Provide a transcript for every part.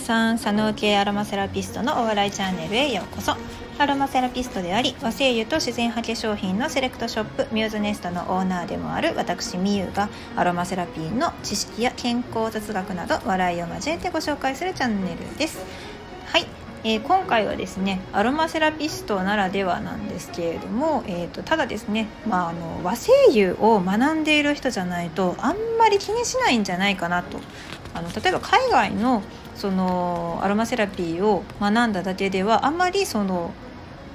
さん佐野系アロマセラピストのお笑いチャンネルへようこそ。アロマセラピストであり和製油と自然派化粧品のセレクトショップミューズネストのオーナーでもある私みゆがアロマセラピーの知識や健康雑学など笑いを交えてご紹介するチャンネルです。はい。えー、今回はですねアロマセラピストならではなんですけれども、えーと、ただですね、まあ、あの和精油を学んでいる人じゃないとあんまり気にしないんじゃないかなと。あの例えば海外のそのアロマセラピーを学んだだけではあまりその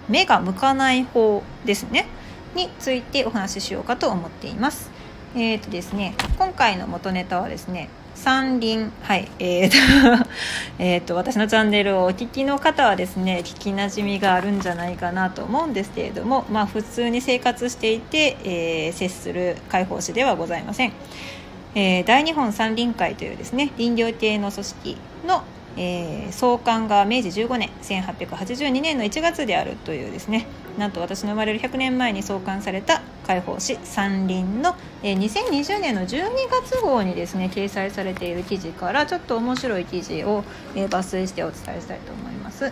目が向かない方ですねについてお話ししようかと思っています。えーとですね、今回の元ネタはですね山林はいえーと えと私のチャンネルをお聞きの方はですね聞きなじみがあるんじゃないかなと思うんですけれどもまあ普通に生活していて、えー、接する解放誌ではございません。えー、大日本山林会というですね林業系の組織の、えー、創刊が明治15年1882年の1月であるというですねなんと私の生まれる100年前に創刊された解放誌「山林の」えー、2020年の12月号にですね掲載されている記事からちょっと面白い記事を、えー、抜粋してお伝えしたいと思います。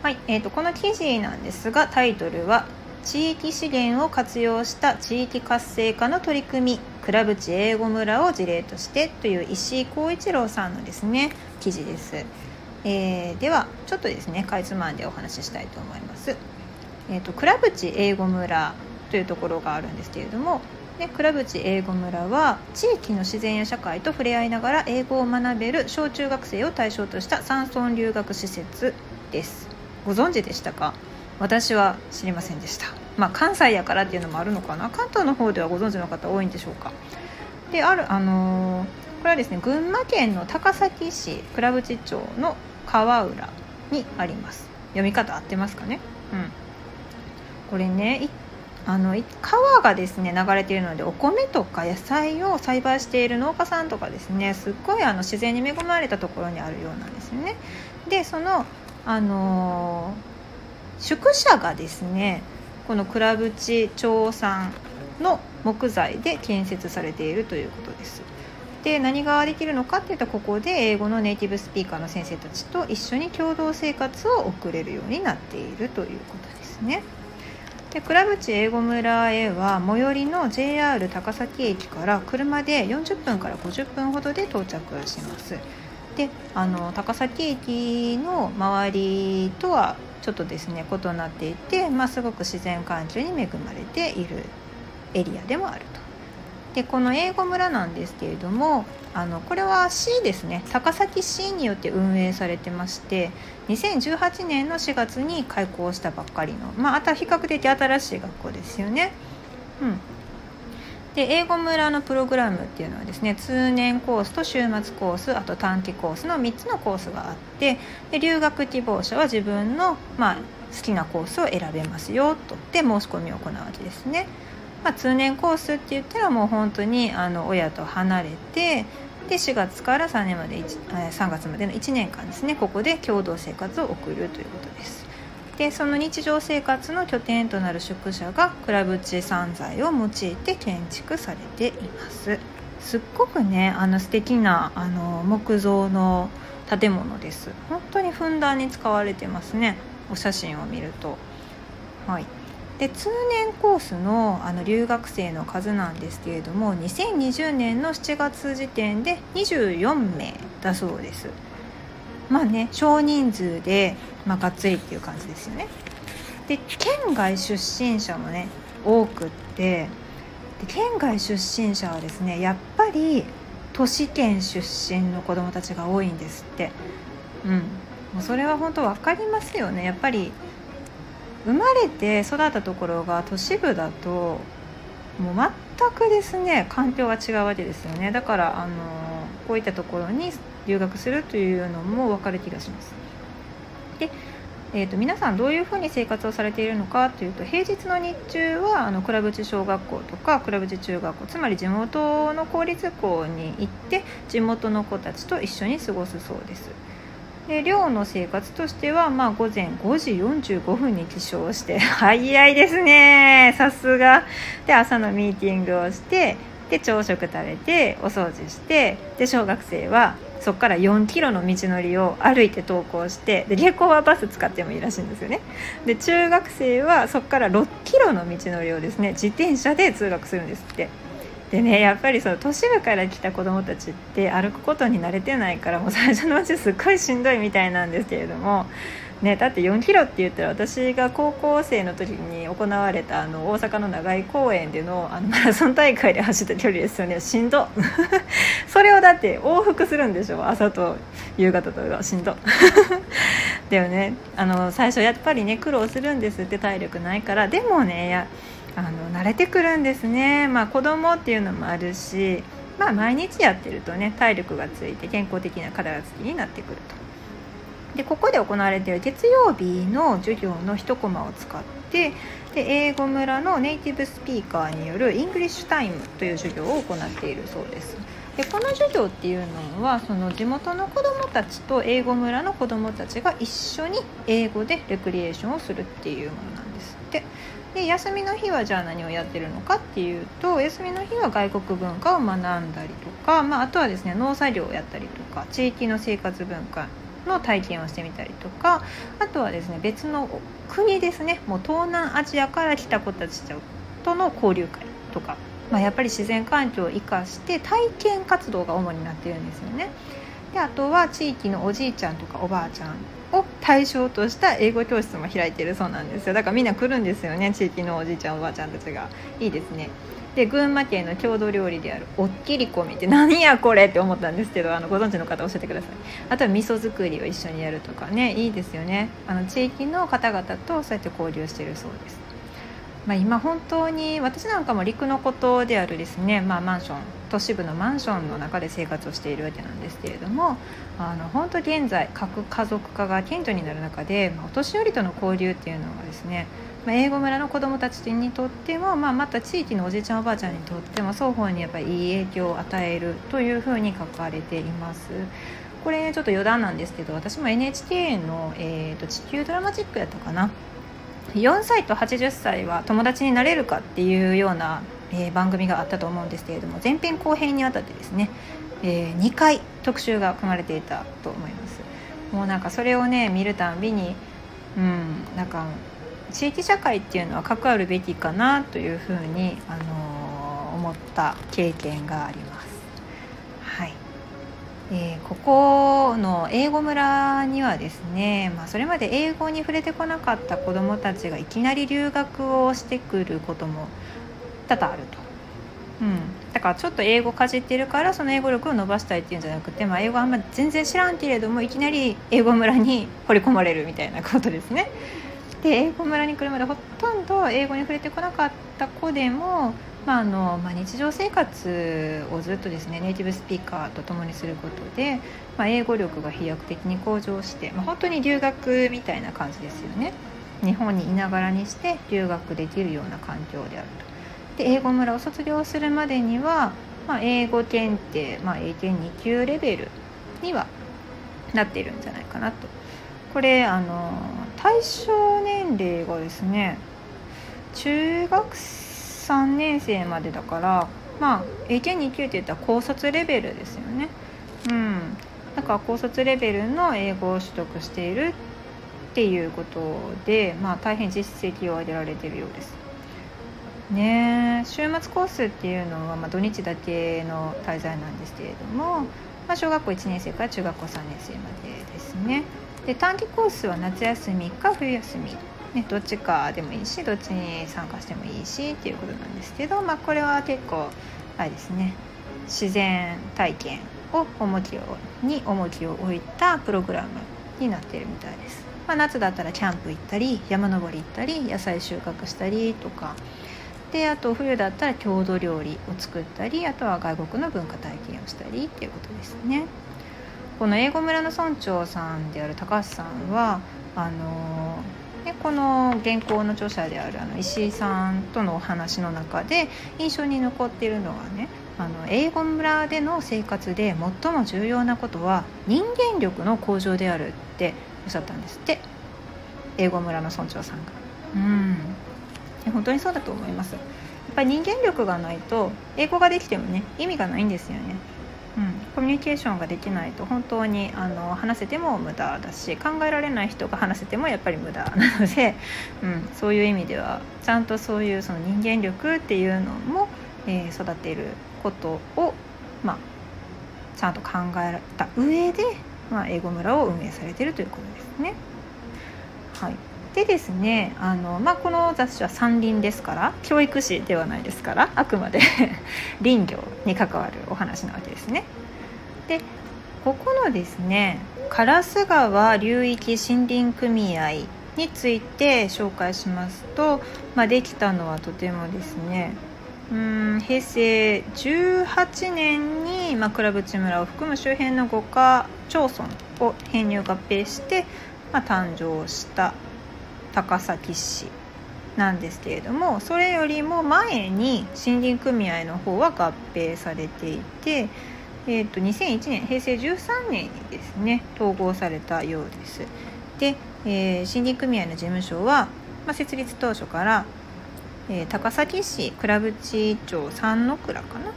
はいえー、とこの記事なんですがタイトルは「地域資源を活用した地域活性化の取り組み倉淵英語村を事例として」という石井浩一郎さんのですね記事です。えー、ではちょっとですねかいつまんでお話ししたいと思います。えーと、倉淵英語村というところがあるんですけれどもで倉淵英語村は地域の自然や社会と触れ合いながら英語を学べる小中学生を対象とした山村留学施設ですご存知でしたか？私は知りませんでしたまあ関西やからっていうのもあるのかな。関東の方ではご存知の方多いんでしょうか。であるあのー、これはですね群馬県の高崎市倉淵町の川浦にあります。読み方合ってますかね？うん。これねあの川がですね流れているのでお米とか野菜を栽培している農家さんとかですねすっごいあの自然に恵まれたところにあるようなんですよね。でそのあの宿舎がですねこの倉淵町産の木材で建設されているということです。で何ができるのかっていうとここで英語のネイティブスピーカーの先生たちと一緒に共同生活を送れるようになっているということですね。で倉淵英語村へは最寄りの JR 高崎駅から車で40分から50分ほどで到着しますであの高崎駅の周りとはちょっとですね異なっていて、まあ、すごく自然環境に恵まれているエリアでもあると。でこの英語村なんですけれどもあのこれは市ですね。高崎市によって運営されてまして2018年の4月に開校したばっかりのまあ比較的新しい学校ですよね。うん。で英語村のプログラムっていうのはですね通年コースと週末コースあと短期コースの3つのコースがあってで留学希望者は自分の、まあ、好きなコースを選べますよとで申し込みを行うわけですね。まあ、通年コースって言ったらもう本当にあの親と離れてで4月から3年まで3月までの1年間ですねここで共同生活を送るということですでその日常生活の拠点となる宿舎が倉淵山材を用いて建築されています。すっごくねあの素敵なあな木造の建物です。本当にふんだんに使われてますね。お写真を見ると。はい。で通年コースのあの留学生の数なんですけれども2020年の7月時点で24名だそうです。まあね少人数で、まあ、がっつりっていう感じですよね。で県外出身者もね多くってで県外出身者はですねやっぱり都市圏出身の子どもたちが多いんですって。うん。もうそれは本当分かりますよね。やっぱり生まれて育ったところが都市部だともう全くですね環境が違うわけですよね。だからあのこういったところに留学するというのも分かる気がします。でえーと、皆さんどういうふうに生活をされているのかというと平日の日中はあの倉淵小学校とか倉淵中学校つまり地元の公立校に行って地元の子たちと一緒に過ごすそうです。で寮の生活としては、まあ、午前5時45分に起床して 早いですねさすがで朝のミーティングをしてで朝食食べてお掃除してで小学生はそこから4キロの道のりを歩いて登校してで下校はバス使ってもいいらしいんですよね。で中学生はそこから6キロの道のりをですね自転車で通学するんですって。でねやっぱりその都市部から来た子どもたちって歩くことに慣れてないからもう最初のうちすっごいしんどいみたいなんですけれどもね、だって4キロって言ったら私が高校生の時に行われたあの大阪の長井公園でのあの マラソン大会で走った距離ですよね。しんど。それをだって往復するんでしょ？朝と夕方としんど。でもねあの最初やっぱりね苦労するんですって体力ないからでもねやあの慣れてくるんですね。まあ子供っていうのもあるしまあ毎日やってるとね体力がついて健康的な体つきになってくると。でここで行われている月曜日の授業の1コマを使ってで英語村のネイティブスピーカーによる English Time という授業を行っているそうです。でこの授業っていうのはその地元の子どもたちと英語村の子どもたちが一緒に英語でレクリエーションをするっていうものなんですってで休みの日はじゃあ何をやってるのかっていうと休みの日は外国文化を学んだりとか、まあ、あとはですね農作業をやったりとか地域の生活文化の体験をしてみたりとかあとはですね別の国ですねもう東南アジアから来た子たちとの交流会とか、まあ、やっぱり自然環境を生かして体験活動が主になってるんですよね。であとは地域のおじいちゃんとかおばあちゃんを対象とした英語教室も開いてるそうなんですよ。だからみんな来るんですよね地域のおじいちゃんおばあちゃんたちが。いいですね。で群馬県の郷土料理であるおっきりこみって何やこれって思ったんですけどあのご存知の方教えてください。あとは味噌作りを一緒にやるとかねいいですよね。あの地域の方々とそうやって交流してるそうです。まあ、今本当に私なんかも陸のことであるですね、まあ、マンション都市部のマンションの中で生活をしているわけなんですけれどもあの本当現在核家族化が顕著になる中で、まあ、お年寄りとの交流っていうのはですねまあ、英語村の子どもたちにとっても、まあ、また地域のおじいちゃんおばあちゃんにとっても双方にやっぱりいい影響を与えるというふうに書かれています。これ、ちょっと余談なんですけど私も NHK の、えーと、地球ドラマチックやったかな？4歳と80歳は友達になれるかっていうような、えー、番組があったと思うんですけれども前編後編にあたってですね、えー、2回特集が組まれていたと思いますもうなんかそれをね見るたんびにうんなんか地域社会っていうのは関わるべきかなというふうに、あのー、思った経験があります。はいえー、ここの英語村にはですね、まあ、それまで英語に触れてこなかった子どもたちがいきなり留学をしてくることも多々あると。うん、だからちょっと英語かじってるからその英語力を伸ばしたいっていうんじゃなくて、まあ、英語あんま全然知らんけれどもいきなり英語村に掘り込まれるみたいなことですね。で英語村に来るまでほとんど英語に触れてこなかった子でも、まあのまあ、日常生活をずっとですねネイティブスピーカーと共にすることで、まあ、英語力が飛躍的に向上して、まあ、本当に留学みたいな感じですよね日本にいながらにして留学できるような環境であると。で英語村を卒業するまでには、まあ、英語検定、まあ、英検2級レベルにはなっているんじゃないかなと。これあの対象年齢がですね中学3年生までだからまあ英検2級って言ったら高卒レベルですよね。うん。だから高卒レベルの英語を取得しているっていうことでまあ大変実績を上げられてるようです。ね週末コースっていうのは、まあ、土日だけの滞在なんですけれども、まあ、小学校1年生から中学校3年生までですね。で短期コースは夏休みか冬休み、ね、どっちかでもいいしどっちに参加してもいいしっていうことなんですけど、まあ、これは結構あれですね。自然体験を重きをに重きを置いたプログラムになっているみたいです、まあ、夏だったらキャンプ行ったり山登り行ったり野菜収穫したりとか。であと冬だったら郷土料理を作ったりあとは外国の文化体験をしたりっていうことですね。この英語村の村長さんである高橋さんはあのでこの原稿の著者であるあの石井さんとのお話の中で印象に残っているのはねあの英語村での生活で最も重要なことは人間力の向上であるっておっしゃったんですって英語村の村長さんが。うん本当にそうだと思います。やっぱり人間力がないと英語ができてもね意味がないんですよね。うん、コミュニケーションができないと本当にあの話せても無駄だし考えられない人が話せてもやっぱり無駄なので、うん、そういう意味ではちゃんとそういうその人間力っていうのも、えー、育てることを、まあ、ちゃんと考えた上で、まあ、英語村を運営されているということですね。はいでですねあの、まあ、この雑誌は山林ですから教育誌ではないですからあくまで 林業に関わるお話なわけですね。でここのですね烏川流域森林組合について紹介しますと、まあ、できたのはとてもですねうん平成18年に、まあ、倉渕村を含む周辺の5か町村を編入合併して、まあ、誕生した高崎市なんですけれどもそれよりも前に森林組合の方は合併されていて、えー、と2001年平成13年にですね統合されたようです。で、えー、森林組合の事務所は、まあ、設立当初から、えー、高崎市倉渕町三の倉かな？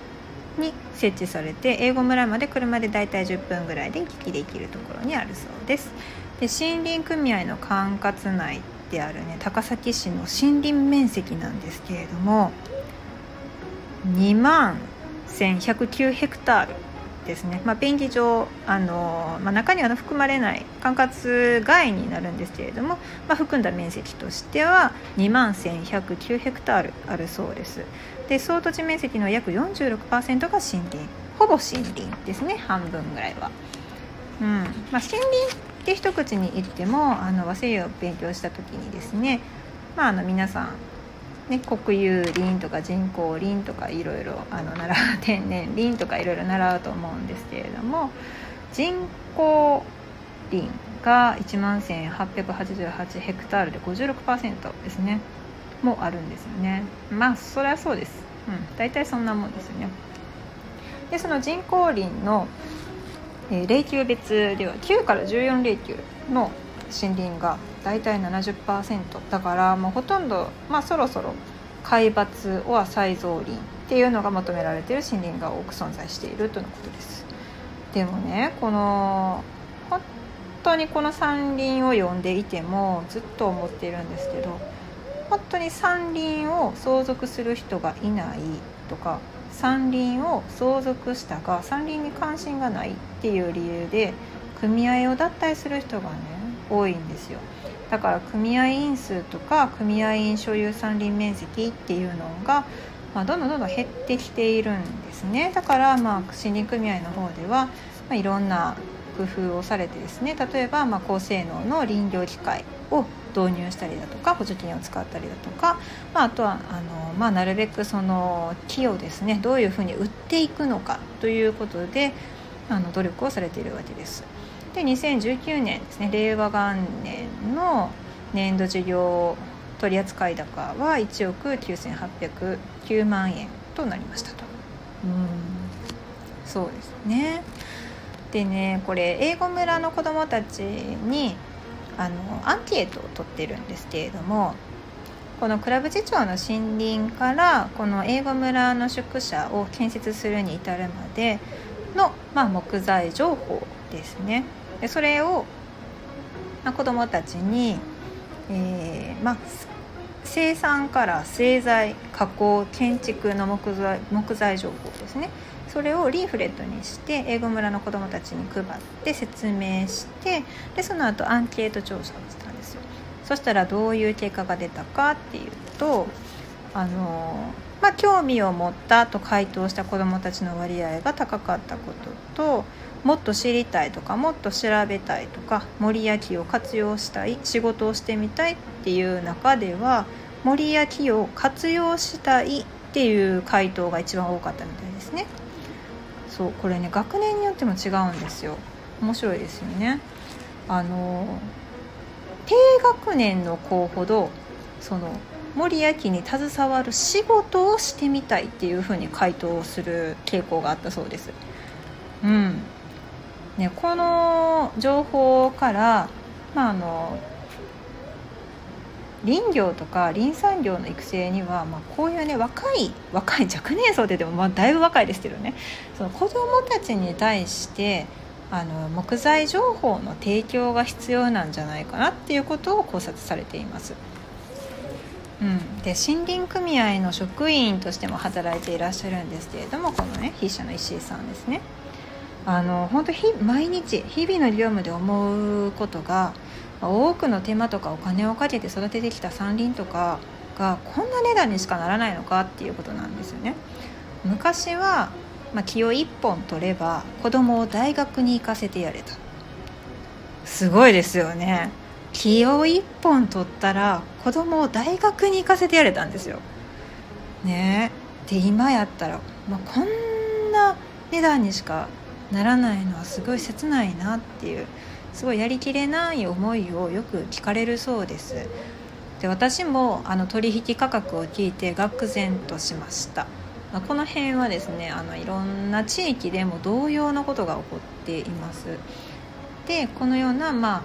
に設置されて英語村まで車でだいたい10分ぐらいで行き来できるところにあるそうです。で森林組合の管轄内であるね高崎市の森林面積なんですけれども2万1109ヘクタールですね、まあ、便宜上あの、まあ、中には含まれない管轄外になるんですけれども、まあ、含んだ面積としては2万1109ヘクタールあるそうです。で総土地面積の約46%が森林。ほぼ森林ですね半分ぐらいは。うん。まあ、森林で一口に言ってもあの和製油を勉強した時にですね、まあ、あの皆さんね、国有林とか人工林とかいろいろあの習う天然林とかいろいろ習うと思うんですけれども人工林が1万1888ヘクタールで56%ですね。もあるんですよね。まあそれはそうです。うん。大体そんなもんですよね。でその人工林のえー、霊球別では9から14霊球の森林が大体70%だからもうほとんど、まあ、そろそろ海抜は再造林っていうのが求められている森林が多く存在しているということです。でもねこの本当にこの山林を読んでいてもずっと思っているんですけど本当に山林を相続する人がいないとか山林を相続したが山林に関心がないっていう理由で組合を脱退する人がね多いんですよ。だから組合員数とか組合員所有山林面積っていうのが、まあ、どんどんどんどん減ってきているんですね。だからまあ森林組合の方では、まあ、いろんな工夫をされてですね例えばま高性能の林業機械を導入したりだとか補助金を使ったりだとか、まあ、あとはあの、まあ、なるべくその木をですねどういうふうに売っていくのかということであの努力をされているわけです。で2019年ですね令和元年の年度事業取扱高は1億9809万円となりましたと。うんそうですねでねこれ英語村の子どもたちにあのアンケートを取ってるんですけれどもこの倉渕町の森林からこの英語村の宿舎を建設するに至るまでの、まあ、木材情報ですね。でそれを、まあ、子どもたちに、えーまあ、生産から製材加工建築の木材木材情報ですね。それをリーフレットにして英語村の子どもたちに配って説明してでその後アンケート調査をしたんですよそしたらどういう結果が出たかっていうとあのまあ、興味を持ったと回答した子どもたちの割合が高かったことともっと知りたいとかもっと調べたいとか森焼きを活用したい仕事をしてみたいっていう中では森焼きを活用したいっていう回答が一番多かったみたいですね。そうこれね学年によっても違うんですよ。面白いですよね。あの低学年の子ほどその森焼に携わる仕事をしてみたいっていうふうに回答する傾向があったそうです。うん。ね、この情報から、まあ、あの林業とか林産業の育成には、まあ、こういうね若い若い若年層ででも、まあ、だいぶ若いですけどねその子どもたちに対してあの木材情報の提供が必要なんじゃないかなっていうことを考察されています。うん、で森林組合の職員としても働いていらっしゃるんですけれどもこのね筆者の石井さんですね。あの本当毎日日々の業務で思うことが多くの手間とかお金をかけて育ててきた山林とかがこんな値段にしかならないのかっていうことなんですよね。昔は、まあ、木を1本取れば子供を大学に行かせてやれたすごいですよね木を1本取ったら子供を大学に行かせてやれたんですよ。ねで今やったら、まあ、こんな値段にしかならないのはすごい切ないなっていうすごいやりきれない思いをよく聞かれるそうです。で私もあの取引価格を聞いて愕然としました。まあこの辺はですねあのいろんな地域でも同様のことが起こっています。でこのような、まあ、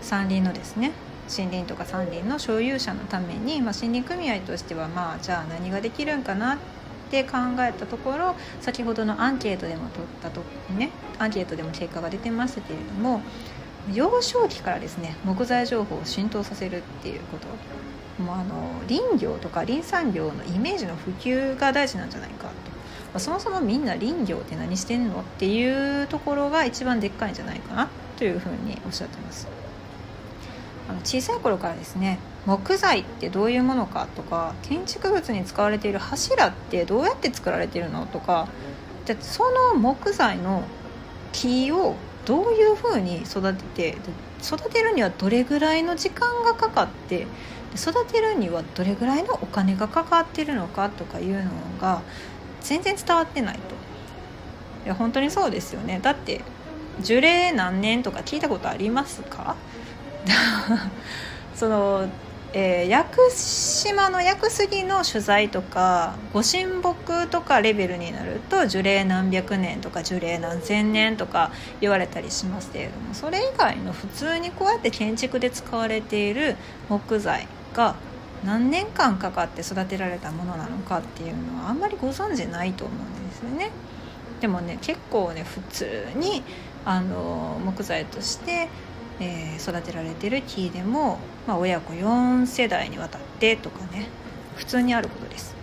山林のですね森林とか山林の所有者のために、まあ、森林組合としてはまあじゃあ何ができるんかなって考えたところ先ほどのアンケートでも取ったとねアンケートでも結果が出てましたけれども幼少期からですね木材情報を浸透させるっていうこと。もうあの林業とか林産業のイメージの普及が大事なんじゃないかと、まあ、そもそもみんな林業って何してんのっていうところが一番でっかいんじゃないかなというふうにおっしゃってます。あの小さい頃からですね木材ってどういうものかとか建築物に使われている柱ってどうやって作られているのとかじゃその木材の木をどういうふうに育てて育てるにはどれぐらいの時間がかかって育てるにはどれぐらいのお金がかかってるのかとかいうのが全然伝わってないと。いや本当にそうですよね。だって樹齢何年とか聞いたことありますか？そのえー、屋久島の屋久杉の取材とかご神木とかレベルになると樹齢何百年とか樹齢何千年とか言われたりしますけれどもそれ以外の普通にこうやって建築で使われている木材が何年間かかって育てられたものなのかっていうのはあんまりご存じないと思うんですよね。でもね結構ね普通にあの木材としてえー、育てられてる木でも、まあ、親子4世代にわたってとかね普通にあることです。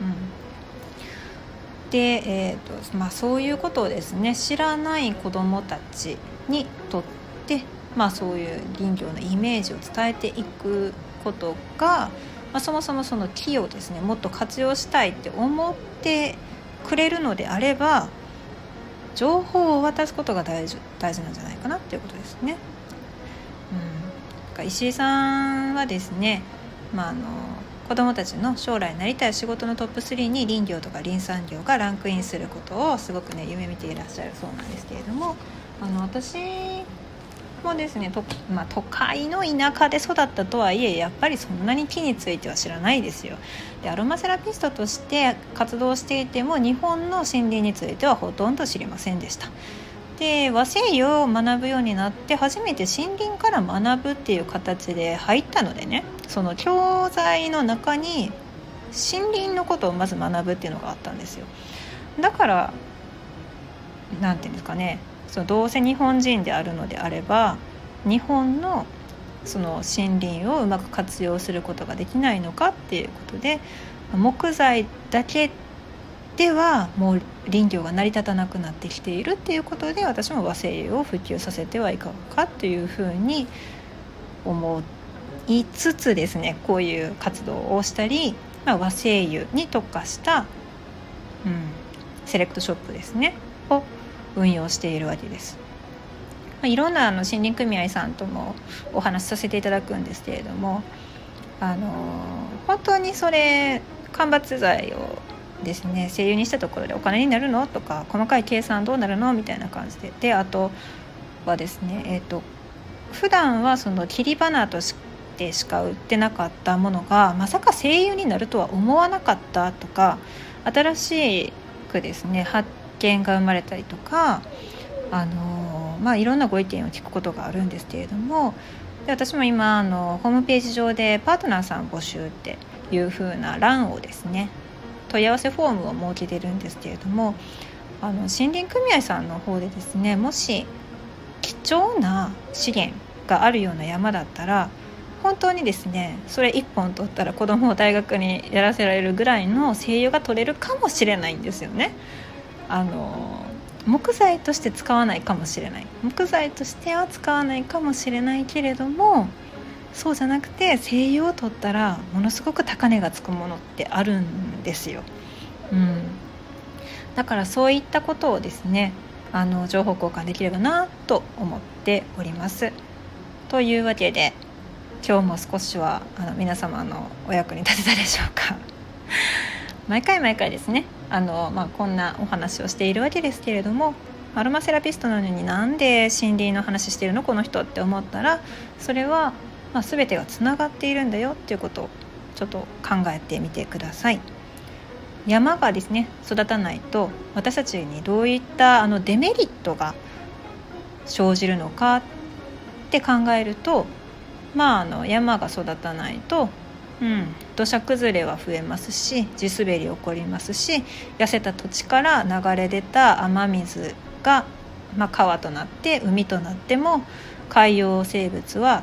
うん、で、えーとまあ、そういうことをですね知らない子どもたちにとって、まあ、そういう林業のイメージを伝えていくことが、まあ、そもそもその木をですねもっと活用したいって思ってくれるのであれば情報を渡すことが大事大事なんじゃないかなっていうことですね。うん、石井さんはですね、まあ、あの子どもたちの将来なりたい仕事のトップ3に林業とか林産業がランクインすることをすごくね夢見ていらっしゃるそうなんですけれどもあの私もですねと、まあ、都会の田舎で育ったとはいえやっぱりそんなに木については知らないですよ。でアロマセラピストとして活動していても日本の森林についてはほとんど知りませんでした。で和製油を学ぶようになって初めて森林から学ぶっていう形で入ったのでねその教材の中に森林のことをまず学ぶっていうのがあったんですよ。だから何て言うんですかねそのどうせ日本人であるのであれば日本のその森林をうまく活用することができないのかっていうことで木材だけではもう林業が成り立たなくなってきているっていうことで私も和製油を普及させてはいかがかというふうに思いつつですねこういう活動をしたり、まあ、和製油に特化した、うん、セレクトショップですねを運用しているわけです。まあ、いろんなあの森林組合さんともお話しさせていただくんですけれどもあの本当にそれ間伐材をですね声優にしたところでお金になるの？とか細かい計算どうなるの？みたいな感じで。であとはですねえっ、ー、と普段はその切り花としてしか売ってなかったものがまさか声優になるとは思わなかったとか新しくですね発見が生まれたりとかあのまあいろんなご意見を聞くことがあるんですけれどもで私も今あのホームページ上でパートナーさん募集っていう風な欄をですね問い合わせフォームを設けてるんですけれどもあの森林組合さんの方でですねもし貴重な資源があるような山だったら本当にですねそれ1本取ったら子供を大学にやらせられるぐらいの声優が取れるかもしれないんですよね。あの木材として使わないかもしれない木材としては使わないかもしれないけれどもそうじゃなくて声優を取ったらものすごく高値がつくものってあるんですよ。うん、だからそういったことをですねあの情報交換できればなと思っております。というわけで今日も少しはあの皆様のお役に立てたでしょうか。毎回毎回ですねあの、まあ、こんなお話をしているわけですけれどもアロマセラピストなのになんで森林の話してるのこの人って思ったらそれは、まあ、全てがつながっているんだよっていうことをちょっと考えてみてください。山がですね育たないと私たちにどういったあのデメリットが生じるのかって考えるとまああの山が育たないとうん、土砂崩れは増えますし地滑り起こりますし痩せた土地から流れ出た雨水が、まあ、川となって海となっても海洋生物は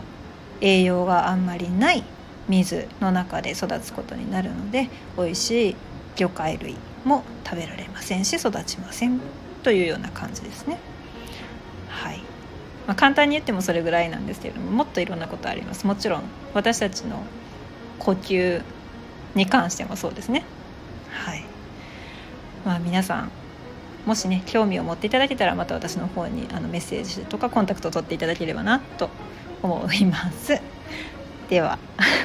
栄養があんまりない水の中で育つことになるので美味しい魚介類も食べられませんし育ちませんというような感じですね。はい。まあ、簡単に言ってもそれぐらいなんですけれどももっといろんなことあります。もちろん私たちの呼吸に関してもそうですね。はい。まあ皆さんもしね興味を持っていただけたらまた私の方にあのメッセージとかコンタクトを取っていただければなと思います。では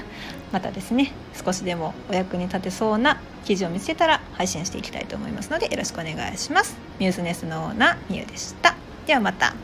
またですね少しでもお役に立てそうな記事を見つけたら配信していきたいと思いますのでよろしくお願いします。ミューズネスのオーナーみゆでしたではまた。